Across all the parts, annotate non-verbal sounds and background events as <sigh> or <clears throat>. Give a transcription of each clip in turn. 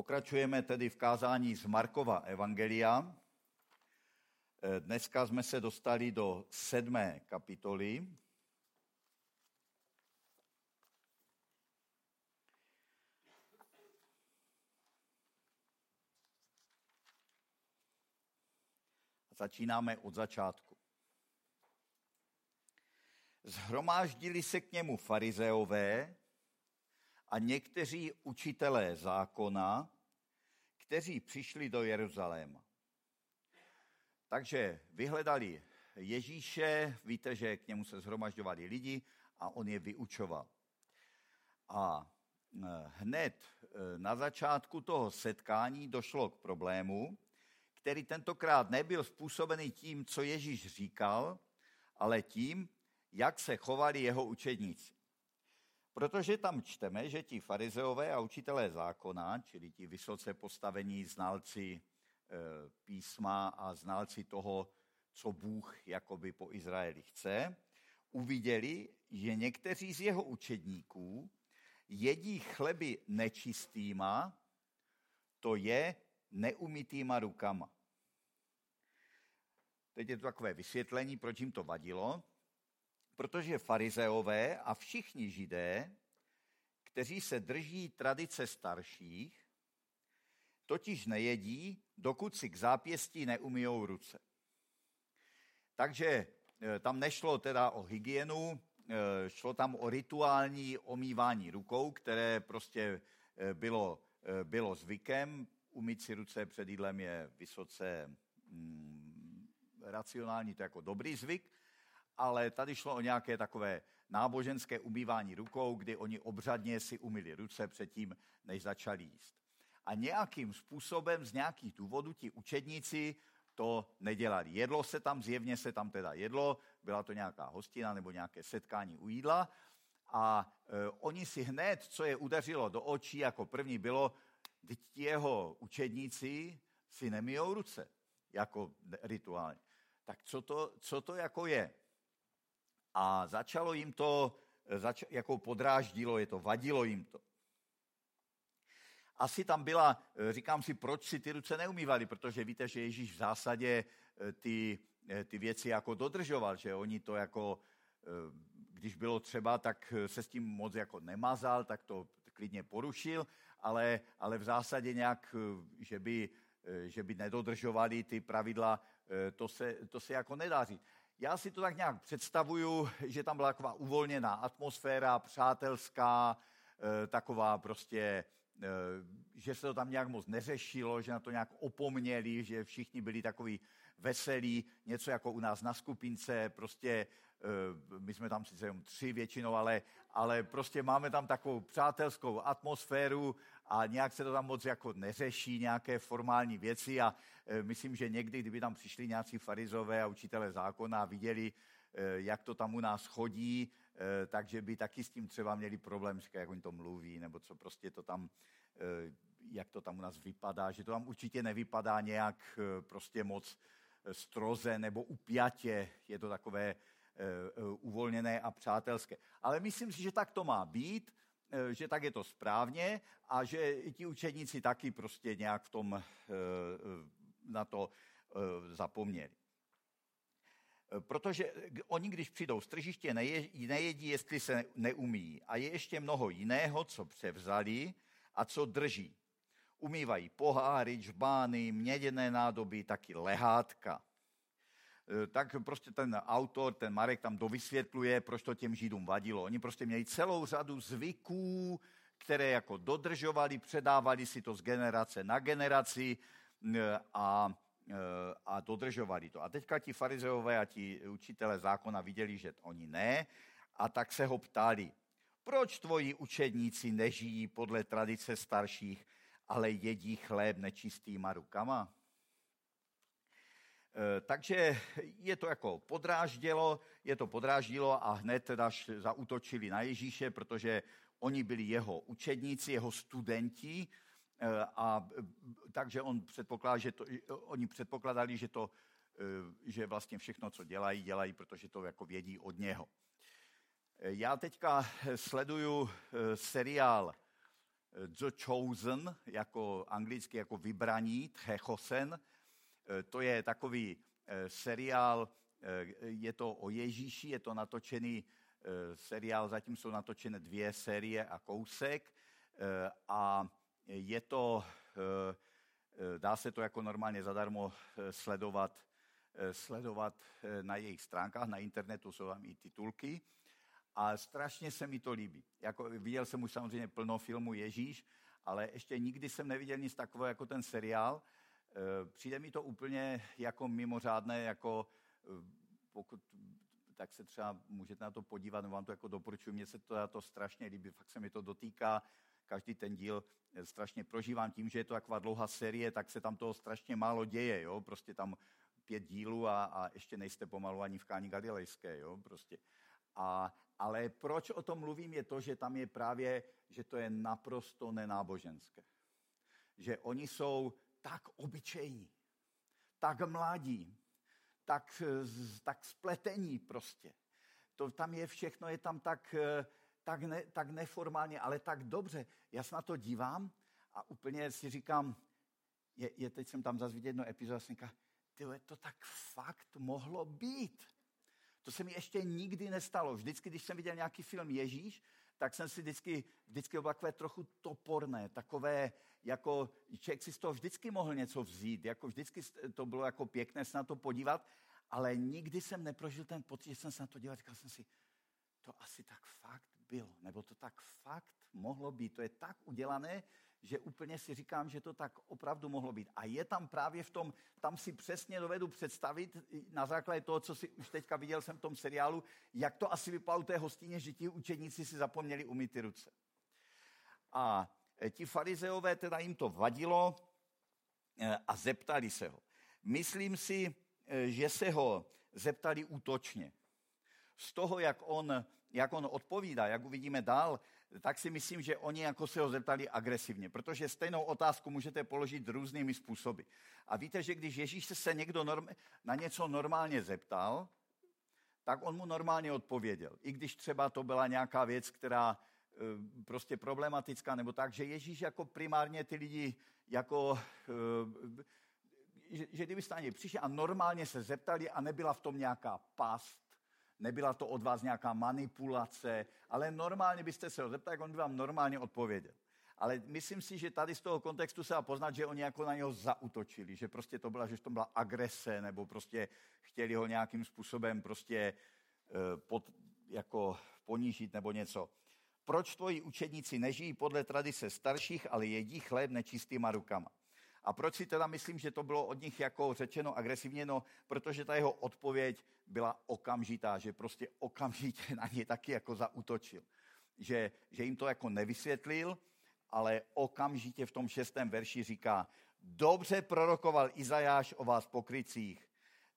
Pokračujeme tedy v kázání z Markova Evangelia. Dneska jsme se dostali do sedmé kapitoly. Začínáme od začátku. Zhromáždili se k němu farizeové a někteří učitelé zákona, kteří přišli do Jeruzaléma. Takže vyhledali Ježíše, víte, že k němu se zhromažďovali lidi a on je vyučoval. A e, hned e, na začátku toho setkání došlo k problému, který tentokrát nebyl způsobený tím, co Ježíš říkal, ale tím, jak se chovali jeho učedníci. Protože tam čteme, že ti farizeové a učitelé zákona, čili ti vysoce postavení znalci e, písma a znalci toho, co Bůh jakoby po Izraeli chce, uviděli, že někteří z jeho učedníků jedí chleby nečistýma, to je neumytýma rukama. Teď je to takové vysvětlení, proč jim to vadilo protože farizeové a všichni židé, kteří se drží tradice starších, totiž nejedí, dokud si k zápěstí neumijou ruce. Takže e, tam nešlo teda o hygienu, e, šlo tam o rituální omývání rukou, které prostě e, bylo, bylo zvykem. Umít si ruce před jídlem je vysoce mm, racionální, to jako dobrý zvyk, ale tady šlo o nějaké takové náboženské umývání rukou, kdy oni obřadně si umyli ruce předtím, než začali jíst. A nějakým způsobem, z nějakých důvodů, ti učedníci to nedělali. Jedlo se tam, zjevně se tam teda jedlo, byla to nějaká hostina nebo nějaké setkání u jídla a e, oni si hned, co je udeřilo do očí, jako první bylo, teď jeho učedníci si nemijou ruce, jako rituálně. Tak co to, co to jako je? A začalo jim to, zač- jako podráždilo je to, vadilo jim to. Asi tam byla, říkám si, proč si ty ruce neumývali, protože víte, že Ježíš v zásadě eh, ty, ty věci jako dodržoval, že oni to jako, když bylo třeba, tak se s tím moc jako nemazal, tak to klidně porušil, ale, ale v zásadě nějak, že by, že by nedodržovali ty pravidla, to se, to se jako nedá říct já si to tak nějak představuju, že tam byla taková uvolněná atmosféra, přátelská, eh, taková prostě, eh, že se to tam nějak moc neřešilo, že na to nějak opomněli, že všichni byli takový veselí, něco jako u nás na skupince, prostě eh, my jsme tam sice jenom tři většinou, ale, ale prostě máme tam takovou přátelskou atmosféru a nějak se to tam moc jako neřeší, nějaké formální věci a e, myslím, že někdy, kdyby tam přišli nějací farizové a učitelé zákona a viděli, e, jak to tam u nás chodí, e, takže by taky s tím třeba měli problém, jak oni to mluví, nebo co prostě to tam, jak to tam u nás vypadá, že to tam určitě nevypadá nějak prostě moc stroze nebo upjatě, je to takové uvolněné a přátelské. Ale myslím si, že tak to má být, že tak je to správně a že ti učeníci taky prostě nějak v tom eh, eh, na to zapomněli. Protože oni, když přijdou z tržiště, nejedí, jestli se neumí. A je ještě mnoho jiného, co převzali a co drží. Umývají poháry, žbány, měděné nádoby, taky lehátka. Eh, tak prostě ten autor, ten Marek tam dovysvětluje, proč to těm Židům vadilo. Oni prostě měli celou řadu zvyků, které jako dodržovali, předávali si to z generace na generaci eh, a, eh, a dodržovali to. A teďka ti farizeové a ti učitelé zákona viděli, že oni ne, a tak se ho ptali, proč tvoji učedníci nežijí podle tradice starších, ale jedí chléb nečistýma rukama? Eh, takže je to jako podráždělo, je to podráždilo a hned teda zautočili na Ježíše, protože oni byli jeho učedníci, jeho studenti, eh, a takže on předpokládal, že to, oni předpokládali, že, to, eh, že vlastně všechno, co dělají, dělají, protože to jako vědí od něho. Já teďka sleduju seriál The Chosen, jako anglicky jako vybraní, Tchechosen. To je takový seriál, je to o Ježíši, je to natočený seriál, zatím jsou natočené dvě série a kousek a je to, dá se to jako normálně zadarmo sledovat Eh, sledovat eh, na jejich stránkách, na internetu jsou tam i titulky. A strašně se mi to líbí. Jako, viděl jsem už samozřejmě plno filmu Ježíš, ale ještě nikdy jsem neviděl nic takového jako ten seriál. Eh, přijde mi to úplně jako mimořádné, jako pokud tak se třeba můžete na to podívat, nebo vám to jako doporučuji, mně se to, to strašně líbí, fakt se mi to dotýká, každý ten díl strašně prožívám tím, že je to taková dlouhá série, tak se tam toho strašně málo děje, jo? prostě tam pět dílů a, a ještě nejste pomalu ani v Káni Galilejské, jo, prostě. A, ale proč o tom mluvím, je to, že tam je právě, že to je naprosto nenáboženské. Že oni jsou tak obyčejní, tak mladí, tak, tak spletení prostě. To tam je všechno, je tam tak, tak, ne, tak neformálně, ale tak dobře. Já se na to dívám a úplně si říkám, je, je teď jsem tam zase vidět jedno epizodu, jsem říkal, tyhle, to tak fakt mohlo být. To se mi ještě nikdy nestalo. Vždycky, když jsem viděl nějaký film Ježíš, tak jsem si vždycky, vždycky byl takové trochu toporné, takové, jako člověk si z toho vždycky mohl něco vzít, jako vždycky to bylo jako pěkné se na to podívat, ale nikdy jsem neprožil ten pocit, že jsem se na to díval, říkal jsem si, to asi tak fakt bylo, nebo to tak fakt mohlo být. To je tak udělané, že úplně si říkám, že to tak opravdu mohlo být. A je tam právě v tom, tam si přesně dovedu představit na základě toho, co si už teďka viděl jsem v tom seriálu, jak to asi vypadalo té hostině, že ti učeníci si zapomněli umýt ty ruce. A e, ti farizeové teda jim to vadilo e, a zeptali se ho. Myslím si, e, že se ho zeptali útočně. Z toho, jak on, jak on odpovídá, jak uvidíme dál, tak si myslím, že oni jako se ho zeptali agresivně, protože stejnou otázku můžete položit různými způsoby. A víte, že když Ježíš se někdo norm, na něco normálně zeptal, tak on mu normálně odpověděl. I když třeba to byla nějaká věc, která e, prostě problematická, nebo tak, že Ježíš jako primárně ty lidi jako e, že, že kdyby stane přišli a normálně se zeptali a nebyla v tom nějaká past, nebyla to od vás nějaká manipulace, ale normálně byste se ho zeptali, on by vám normálně odpověděl. Ale myslím si, že tady z toho kontextu se dá poznat, že oni jako na něho zautočili, že prostě to byla, že to byla agrese, nebo prostě chtěli ho nějakým způsobem prostě uh, pod, jako ponížit nebo něco. Proč tvoji učedníci nežijí podle tradice starších, ale jedí chléb nečistýma rukama? A proč si teda myslím, že to bylo od nich jako řečeno agresivně? No, protože ta jeho odpověď byla okamžitá, že prostě okamžitě na ně taky jako zautočil. Že, že jim to jako nevysvětlil, ale okamžitě v tom šestém verši říká, dobře prorokoval Izajáš o vás pokrycích.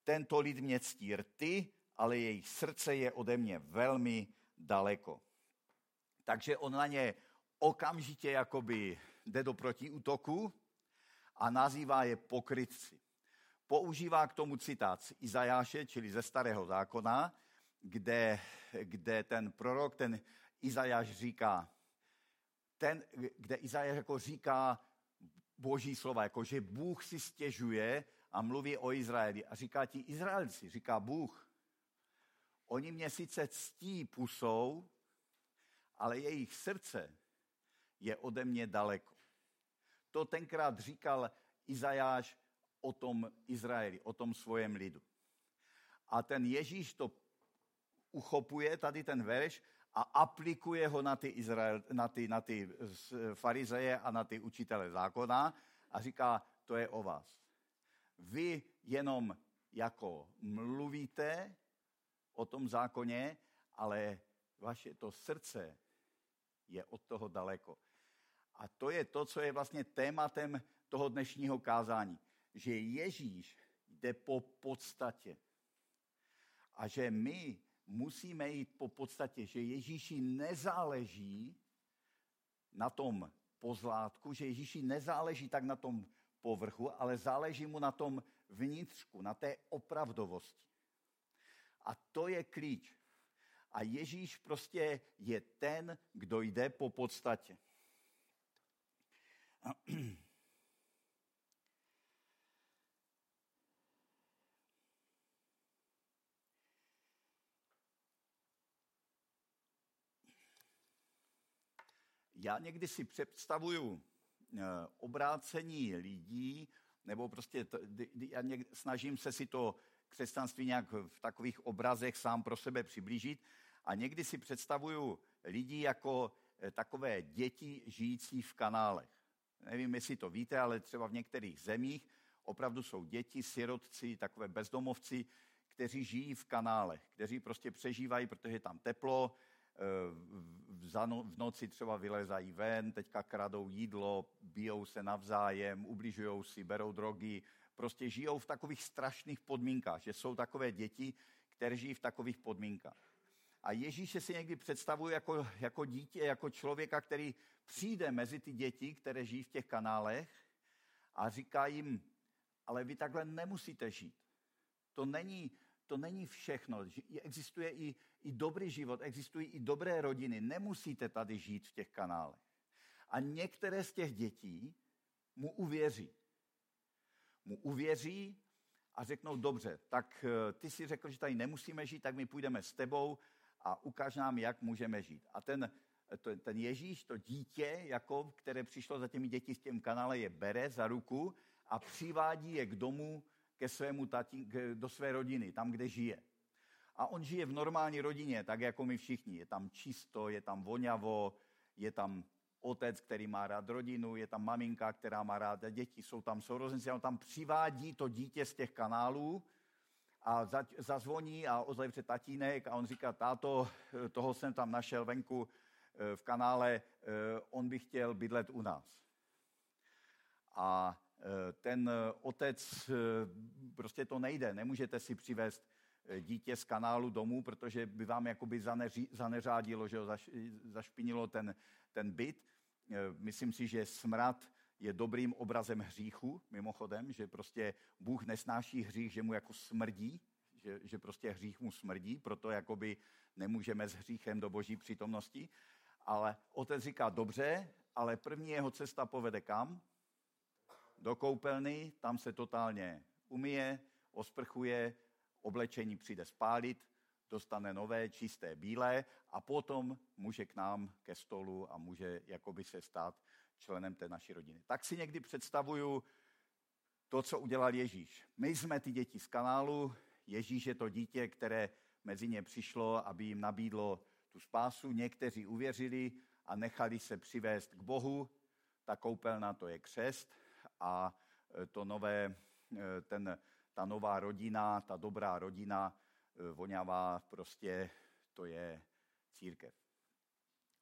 Tento lid mě ctí rty, ale jejich srdce je ode mě velmi daleko. Takže on na ně okamžitě jakoby jde do protiútoku, a nazývá je pokrytci. Používá k tomu citát z Izajáše, čili ze starého zákona, kde, kde ten prorok, ten Izajáš říká, ten, kde Izajáš jako říká boží slova, jako že Bůh si stěžuje a mluví o Izraeli. A říká ti Izraelci, říká Bůh, oni mě sice ctí pusou, ale jejich srdce je ode mě daleko. To tenkrát říkal Izajáš o tom Izraeli, o tom svojem lidu. A ten Ježíš to uchopuje, tady ten verš, a aplikuje ho na ty, Izrael, na ty, na ty farizeje a na ty učitele zákona a říká, to je o vás. Vy jenom jako mluvíte o tom zákoně, ale vaše to srdce je od toho daleko. A to je to, co je vlastně tématem toho dnešního kázání. Že Ježíš jde po podstatě. A že my musíme jít po podstatě, že Ježíši nezáleží na tom pozlátku, že Ježíši nezáleží tak na tom povrchu, ale záleží mu na tom vnitřku, na té opravdovosti. A to je klíč. A Ježíš prostě je ten, kdo jde po podstatě. Já někdy si představuju eh, obrácení lidí, nebo prostě to, já někdy, snažím se si to křesťanství nějak v takových obrazech sám pro sebe přiblížit a někdy si představuju lidi jako eh, takové děti žijící v kanálech. Nevím, jestli to víte, ale třeba v některých zemích opravdu jsou děti, sirotci, takové bezdomovci, kteří žijí v kanálech, kteří prostě přežívají, protože je tam teplo, v noci třeba vylezají ven, teďka kradou jídlo, bijou se navzájem, ubližují si, berou drogy, prostě žijou v takových strašných podmínkách, že jsou takové děti, které žijí v takových podmínkách. A Ježíše si někdy představuje jako, jako dítě, jako člověka, který přijde mezi ty děti, které žijí v těch kanálech a říká jim, ale vy takhle nemusíte žít. To není, to není všechno. Existuje i, i dobrý život, existují i dobré rodiny. Nemusíte tady žít v těch kanálech. A některé z těch dětí mu uvěří. Mu uvěří a řeknou, dobře, tak eh, ty si řekl, že tady nemusíme žít, tak my půjdeme s tebou a ukáž nám, jak můžeme žít. A ten, ten Ježíš, to dítě, jako, které přišlo za těmi děti v těm kanále, je bere za ruku a přivádí je k domu ke svému tati, k, do své rodiny, tam, kde žije. A on žije v normální rodině, tak jako my všichni. Je tam čisto, je tam voňavo, je tam otec, který má rád rodinu, je tam maminka, která má ráda děti, jsou tam sourozenci. On tam přivádí to dítě z těch kanálů a zazvoní a ozlevře tatínek a on říká, táto, toho jsem tam našel venku eh, v kanále, eh, on by chtěl bydlet u nás. A Eh, ten otec, prostě to nejde, nemůžete si přivést dítě z kanálu domů, protože by vám jakoby zaneří, zaneřádilo, že ho zaš, zašpinilo ten, ten byt. Myslím si, že smrad je dobrým obrazem hříchu, mimochodem, že prostě Bůh nesnáší hřích, že mu jako smrdí, že, že prostě hřích mu smrdí, proto jakoby nemůžeme s hříchem do boží přítomnosti. Ale otec říká, dobře, ale první jeho cesta povede kam? do koupelny, tam se totálně umije, osprchuje, oblečení přijde spálit, dostane nové, čisté, bílé a potom může k nám ke stolu a může jakoby se stát členem té naší rodiny. Tak si někdy představuju to, co udělal Ježíš. My jsme ty děti z kanálu, Ježíš je to dítě, které mezi ně přišlo, aby jim nabídlo tu spásu. Někteří uvěřili a nechali se přivést k Bohu. Ta koupelna to je křest a e, to nové, e, ten, ta nová rodina, ta dobrá rodina, e, voňavá, prostě to je církev.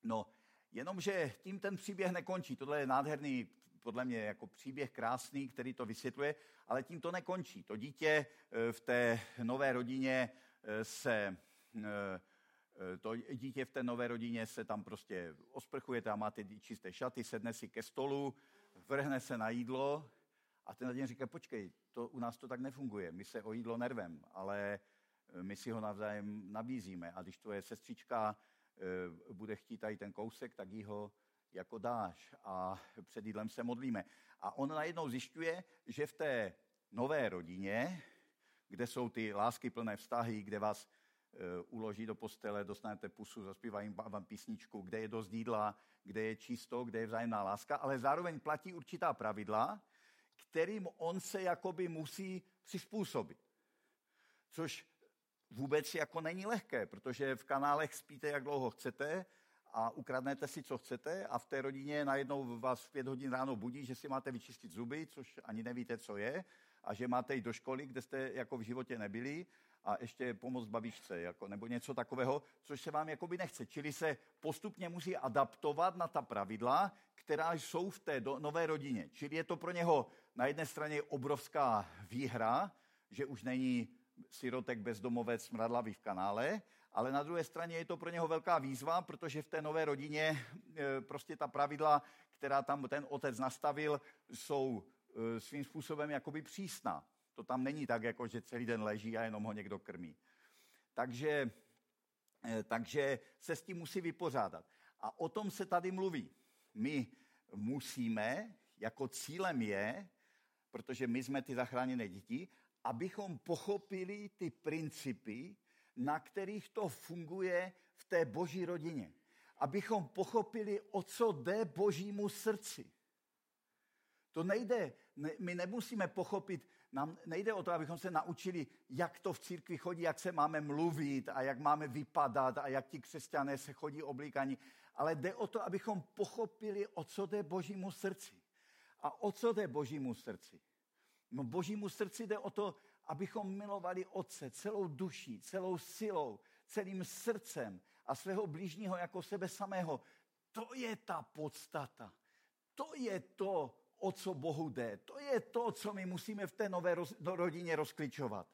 No, jenomže tím ten příběh nekončí. Tohle je nádherný, podle mě jako příběh krásný, který to vysvětluje, ale tím to nekončí. To dítě v té nové rodině se to dítě v té nové rodině se tam prostě osprchuje, tam máte čisté šaty, sedne si ke stolu, vrhne se na jídlo a ten den říká, počkej, to, u nás to tak nefunguje, my se o jídlo nervem, ale eh, my si ho navzájem nabízíme a když tvoje sestřička eh, bude chtít tady ten kousek, tak jí ho jako dáš a před jídlem se modlíme. A on najednou zjišťuje, že v té nové rodině, kde jsou ty lásky plné vztahy, kde vás Eh, uloží do postele, dostanete pusu, zaspívají vám písničku, kde je dost jídla, kde je čisto, kde je vzájemná láska, ale zároveň platí určitá pravidla, kterým on se jakoby musí přizpůsobit. Což vůbec jako není lehké, protože v kanálech spíte, jak dlouho chcete a ukradnete si, co chcete a v té rodině najednou vás v pět hodin ráno budí, že si máte vyčistit zuby, což ani nevíte, co je, a že máte jít do školy, kde jste jako v životě nebyli a ještě pomoct babičce, jako, nebo něco takového, což se vám jakoby nechce. Čili se postupně musí adaptovat na ta pravidla, která jsou v té do, nové rodině. Čili je to pro něho na jedné straně obrovská výhra, že už není sirotek bezdomovec smradlavý v kanále, ale na druhé straně je to pro něho velká výzva, protože v té nové rodině e, prostě ta pravidla, která tam ten otec nastavil, jsou e, svým způsobem jakoby přísná. To tam není tak, jako že celý den leží a jenom ho někdo krmí. Takže, eh, takže se s tím musí vypořádat. A o tom se tady mluví. My musíme jako cílem je, protože my jsme ty zachráněné děti, abychom pochopili ty principy, na kterých to funguje v té boží rodině. Abychom pochopili, o co jde božímu srdci. To nejde, ne, my nemusíme pochopit, nám nejde o to, abychom se naučili, jak to v církvi chodí, jak se máme mluvit a jak máme vypadat a jak ti křesťané se chodí oblíkaní, ale jde o to, abychom pochopili, o co jde božímu srdci. A o co jde božímu srdci? No božímu srdci jde o to, abychom milovali Otce celou duší, celou silou, celým srdcem a svého blížního jako sebe samého. To je ta podstata. To je to, o co Bohu jde. To je to, co my musíme v té nové rodině rozklíčovat.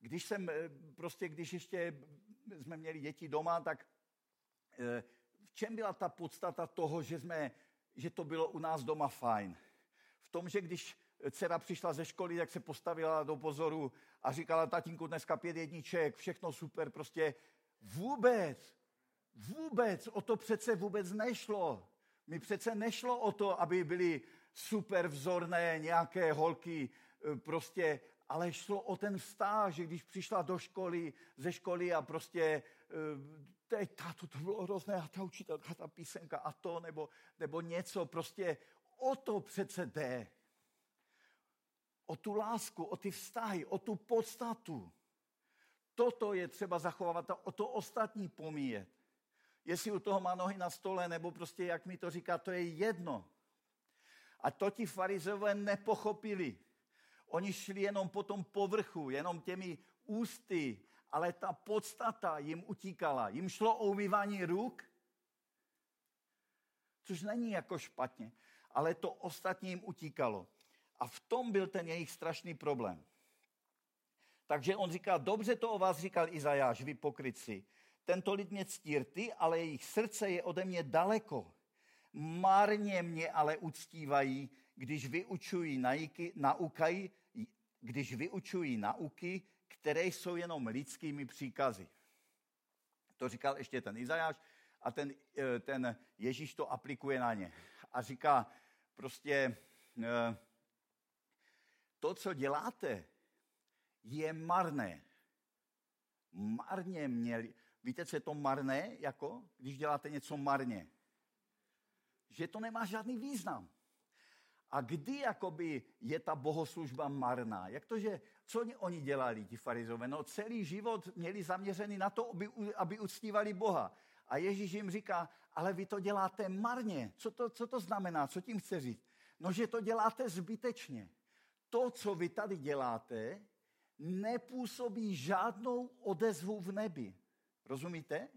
Když jsem, eh, prostě když ještě jsme měli děti doma, tak eh, v čem byla ta podstata toho, že, jsme, že to bylo u nás doma fajn? V tom, že když dcera přišla ze školy, tak se postavila do pozoru a říkala, tatínku, dneska pět jedniček, všechno super, prostě vůbec, vůbec, o to přece vůbec nešlo. Mi přece nešlo o to, aby byly super vzorné nějaké holky, e, prostě, ale šlo o ten vztah, že když přišla do školy, ze školy a prostě e, teď, táto, to bylo hrozné a ta učitelka, ta písemka a to, nebo, nebo něco, prostě o to přece jde. O tu lásku, o ty vztahy, o tu podstatu. Toto je třeba zachovávat a o to ostatní pomíjet jestli u toho má nohy na stole, nebo prostě, jak mi to říká, to je jedno. A to ti farizové nepochopili. Oni šli jenom po tom povrchu, jenom těmi ústy, ale ta podstata jim utíkala. Jim šlo o umývání ruk, což není jako špatně, ale to ostatní jim utíkalo. A v tom byl ten jejich strašný problém. Takže on říká, dobře to o vás říkal Izajáš, vy pokryci. Tento lid mě ctí rty, ale jejich srdce je ode mě daleko. Marně mě ale uctívají, když vyučují nauky, naukají, když vyučují nauky, které jsou jenom lidskými příkazy. To říkal ještě ten Izajáš a ten, eh, ten Ježíš to aplikuje na ně. A říká prostě, eh, to, co děláte, je marné. Marně měli, Víte, co je to marné, jako když děláte něco marně? Že to nemá žádný význam. A kdy jakoby je ta bohoslužba marná? Jak to, že, co oni dělali, ti farizové? No celý život měli zaměřený na to, aby, aby uctívali Boha. A Ježíš jim říká, ale vy to děláte marně. Co to, co to znamená? Co tím chce říct? No, že to děláte zbytečně. To, co vy tady děláte, nepůsobí žádnou odezvu v nebi. Rozumíte?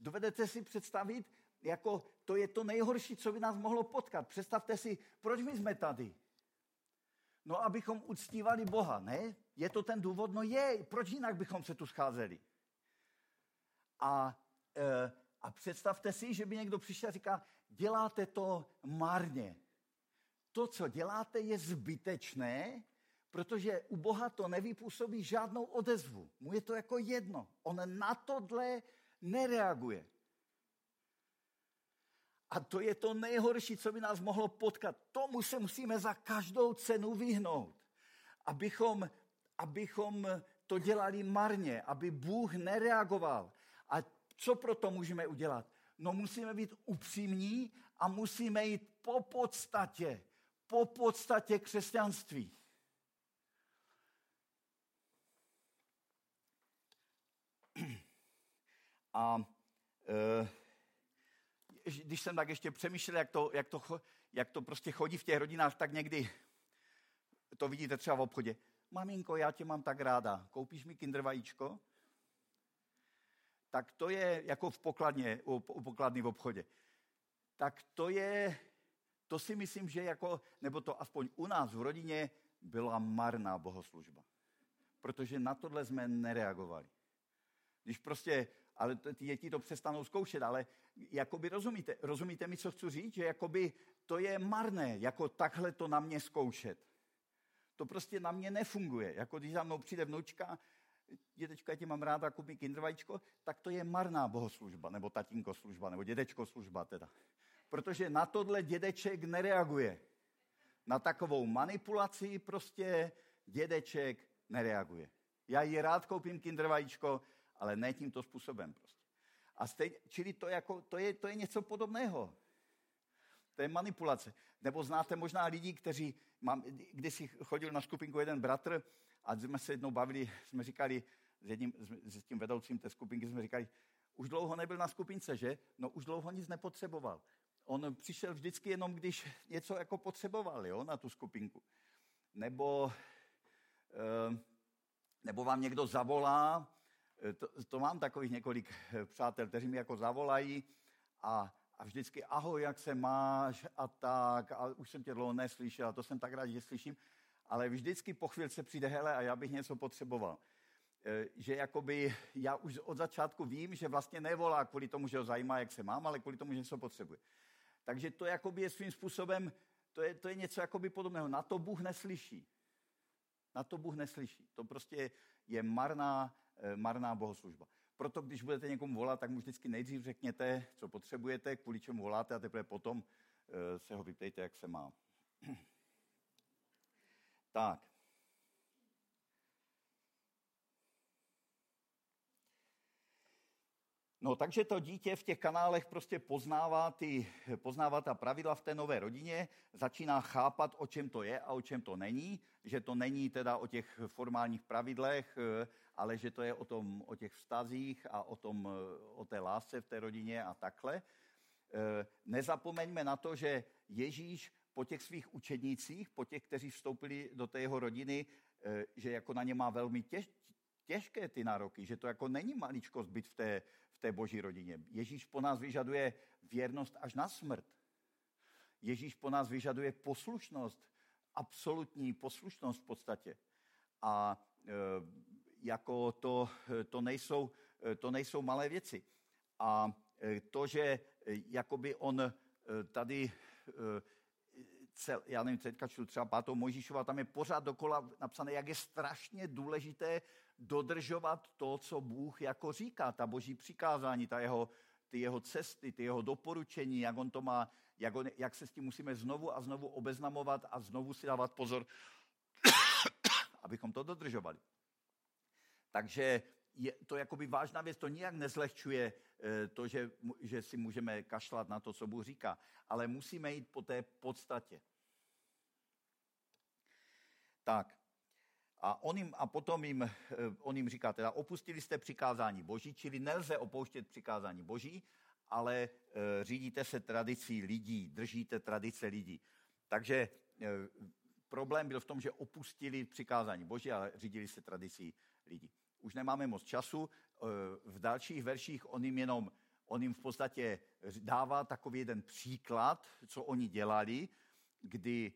Dovedete si představit, jako to je to nejhorší, co by nás mohlo potkat. Představte si, proč my jsme tady? No, abychom uctívali Boha, ne? Je to ten důvod? No je, proč jinak bychom se tu scházeli? A, e, a představte si, že by někdo přišel a říká, děláte to marně. To, co děláte, je zbytečné, protože u Boha to nevypůsobí žádnou odezvu. Mu je to jako jedno. On na tohle nereaguje. A to je to nejhorší, co by nás mohlo potkat. Tomu se musíme za každou cenu vyhnout. Abychom, abychom to dělali marně, aby Bůh nereagoval. A co proto můžeme udělat? No musíme být upřímní a musíme jít po podstatě, po podstatě křesťanství. A e, když jsem tak ještě přemýšlel, jak to, jak, to, jak to prostě chodí v těch rodinách, tak někdy to vidíte třeba v obchodě. Maminko, já tě mám tak ráda, koupíš mi kinder vajíčko? Tak to je jako v pokladně, u pokladny v obchodě. Tak to je, to si myslím, že jako, nebo to aspoň u nás v rodině byla marná bohoslužba. Protože na tohle jsme nereagovali. Když prostě, ale ty děti to přestanou zkoušet, ale jakoby rozumíte, rozumíte mi, co chci říct? Že jakoby to je marné, jako takhle to na mě zkoušet. To prostě na mě nefunguje. Jako když za mnou přijde vnučka, dědečka, já tě mám ráda, kup mi kindervajíčko, tak to je marná bohoslužba, nebo tatínko služba, nebo dědečko služba teda. Protože na tohle dědeček nereaguje. Na takovou manipulaci prostě dědeček nereaguje. Já ji rád koupím kinder vajíčko, ale ne tímto způsobem prostě. A stejně, čili to, jako, to, je, to je něco podobného. To je manipulace. Nebo znáte možná lidi, kteří, mám, když si chodil na skupinku jeden bratr a jsme se jednou bavili, jsme říkali s, jedním, s tím vedoucím té skupinky, jsme říkali, už dlouho nebyl na skupince, že? No už dlouho nic nepotřeboval. On přišel vždycky jenom, když něco jako potřeboval, jo, na tu skupinku. Nebo, eh, nebo vám někdo zavolá, eh, to, to mám takových několik eh, přátel, kteří mi jako zavolají a, a vždycky ahoj, jak se máš a tak, a už jsem tě dlouho neslyšel, a to jsem tak rád, že slyším, ale vždycky po chvilce přijde, hele, a já bych něco potřeboval. Že jakoby já už od začátku vím, že vlastně nevolá kvůli tomu, že ho zajímá, jak se mám, ale kvůli tomu, že něco potřebuje. Takže to jakoby je svým způsobem, to je, to je něco jakoby podobného. Na to Bůh neslyší. Na to Bůh neslyší. To prostě je marná, eh, marná bohoslužba. Proto když budete někomu volat, tak mu vždycky nejdřív řekněte, co potřebujete, kvůli čemu voláte a teprve potom eh, se ho vyptejte, jak se má. <clears throat> tak. No, takže to dítě v těch kanálech prostě poznává, ty, poznává ta pravidla v té nové rodině, začíná chápat, o čem to je a o čem to není, že to není teda o těch formálních pravidlech, eh, ale že to je o, tom, o těch vztazích a o, tom, eh, o té lásce v té rodině a takhle. Eh, nezapomeňme na to, že Ježíš po těch svých učednících, po těch, kteří vstoupili do té jeho rodiny, že jako na ně má velmi těž, těžké ty nároky, že to jako není maličkost být v té, té boží rodině. Ježíš po nás vyžaduje věrnost až na smrt. Ježíš po nás vyžaduje poslušnost, absolutní poslušnost v podstatě. A e, jako to, to, nejsou, to nejsou malé věci. A e, to, že e, jakoby on e, tady, cel, já nevím, teďka čtu třeba pátou Mojžíšova, tam je pořád dokola napsané, jak je strašně důležité dodržovat to, co Bůh jako říká, ta boží přikázání, ta jeho, ty jeho cesty, ty jeho doporučení, jak on to má, jak, on, jak se s tím musíme znovu a znovu obeznamovat a znovu si dávat pozor, <coughs> abychom to dodržovali. Takže je to jakoby vážná věc, to nijak nezlehčuje eh, to, že, že si můžeme kašlat na to, co Bůh říká, ale musíme jít po té podstatě. Tak, a, on jim, a potom jim, eh, on jim říká, teda opustili jste přikázání boží, čili nelze opouštět přikázání boží, ale e, řídíte se tradicí lidí, držíte tradice lidí. Takže e, problém byl v tom, že opustili přikázání boží a řídili se tradicí lidí. Už nemáme moc času. E, v dalších verších on jim jenom, on jim v podstatě dává takový jeden příklad, co oni dělali, kdy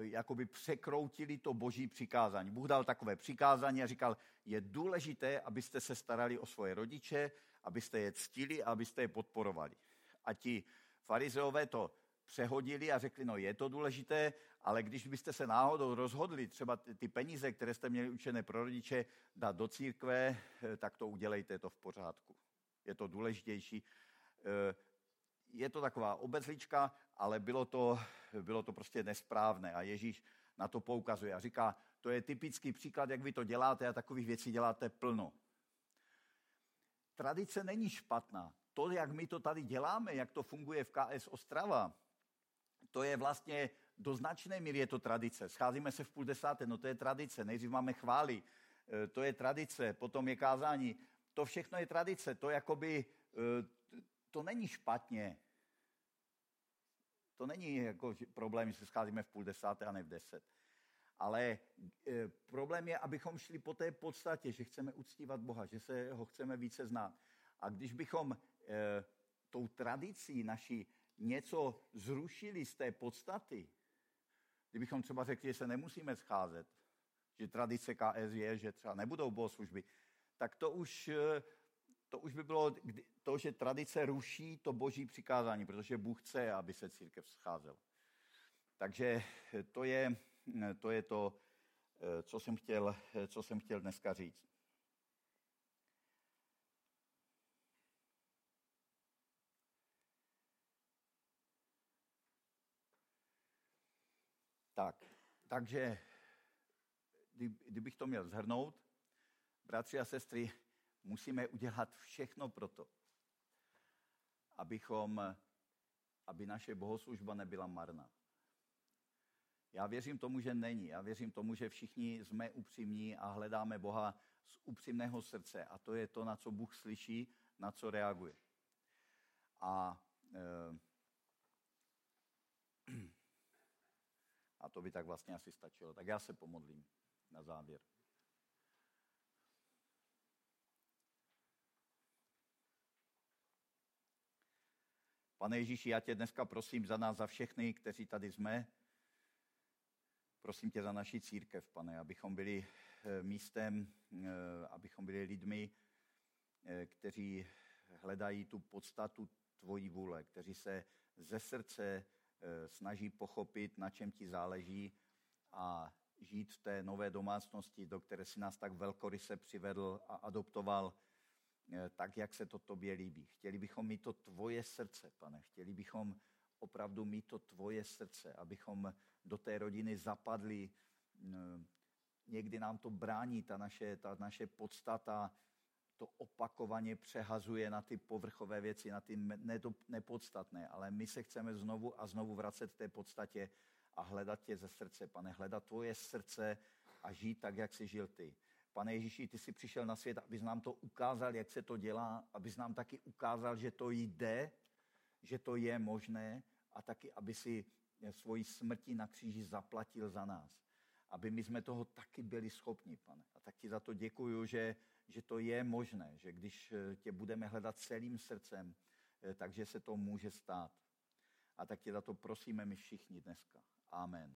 jakoby překroutili to boží přikázání. Bůh dal takové přikázání a říkal, je důležité, abyste se starali o svoje rodiče, abyste je ctili a abyste je podporovali. A ti farizeové to přehodili a řekli, no je to důležité, ale když byste se náhodou rozhodli třeba ty peníze, které jste měli učené pro rodiče, dát do církve, eh, tak to udělejte, to v pořádku. Je to důležitější. Eh, je to taková obezlička, ale bylo to, bylo to prostě nesprávné a Ježíš na to poukazuje a říká, to je typický příklad, jak vy to děláte a takových věcí děláte plno. Tradice není špatná. To, jak my to tady děláme, jak to funguje v KS Ostrava, to je vlastně do značné míry je to tradice. Scházíme se v půl desáté, no to je tradice. Nejdřív máme chvály, e, to je tradice, potom je kázání. To všechno je tradice. To jakoby, e, to není špatně. To není jako problém, že se scházíme v půl desáté a ne v deset. Ale e, problém je, abychom šli po té podstatě, že chceme uctívat Boha, že se ho chceme více znát. A když bychom e, tou tradicí naší něco zrušili z té podstaty, kdybychom třeba řekli, že se nemusíme scházet, že tradice KS je, že třeba nebudou bohoslužby, tak to už e, to už by bylo to, že tradice ruší to boží přikázání, protože Bůh chce, aby se církev scházela. Takže to je to, je to co, jsem chtěl, co jsem chtěl dneska říct. Tak, takže kdybych to měl zhrnout, bratři a sestry, musíme udělat všechno pro to, abychom, aby naše bohoslužba nebyla marná. Já věřím tomu, že není. Já věřím tomu, že všichni jsme upřímní a hledáme Boha z upřímného srdce. A to je to, na co Bůh slyší, na co reaguje. A, e, <clears throat> a to by tak vlastně asi stačilo. Tak já se pomodlím na závěr. Pane Ježíši, já tě dneska prosím za nás, za všechny, kteří tady jsme. Prosím tě za naši církev, pane, abychom byli eh, místem, eh, abychom byli lidmi, eh, kteří hledají tu podstatu tvojí vůle, kteří se ze srdce snaží pochopit, na čem ti záleží a žít v té nové domácnosti, do které si nás tak velkoryse přivedl a adoptoval, tak, jak se to tobě líbí. Chtěli bychom mít to tvoje srdce, pane. Chtěli bychom opravdu mít to tvoje srdce, abychom do té rodiny zapadli. Eh, někdy nám to brání, ta naše, ta naše podstata, to opakovaně přehazuje na ty povrchové věci, na ty nepodstatné, ale my se chceme znovu a znovu vracet k té podstatě a hledat tě ze srdce, pane, hledat tvoje srdce a žít tak, jak jsi žil ty. Pane Ježíši, ty jsi přišel na svět, abys nám to ukázal, jak se to dělá, abys nám taky ukázal, že to jde, že to je možné a taky, aby si svoji smrti na kříži zaplatil za nás. Aby my jsme toho taky byli schopni, pane. A tak ti za to děkuju, že, že to je možné, že když tě budeme hledat celým srdcem, eh, takže se to může stát. A tak tě za to prosíme my všichni dneska. Amen.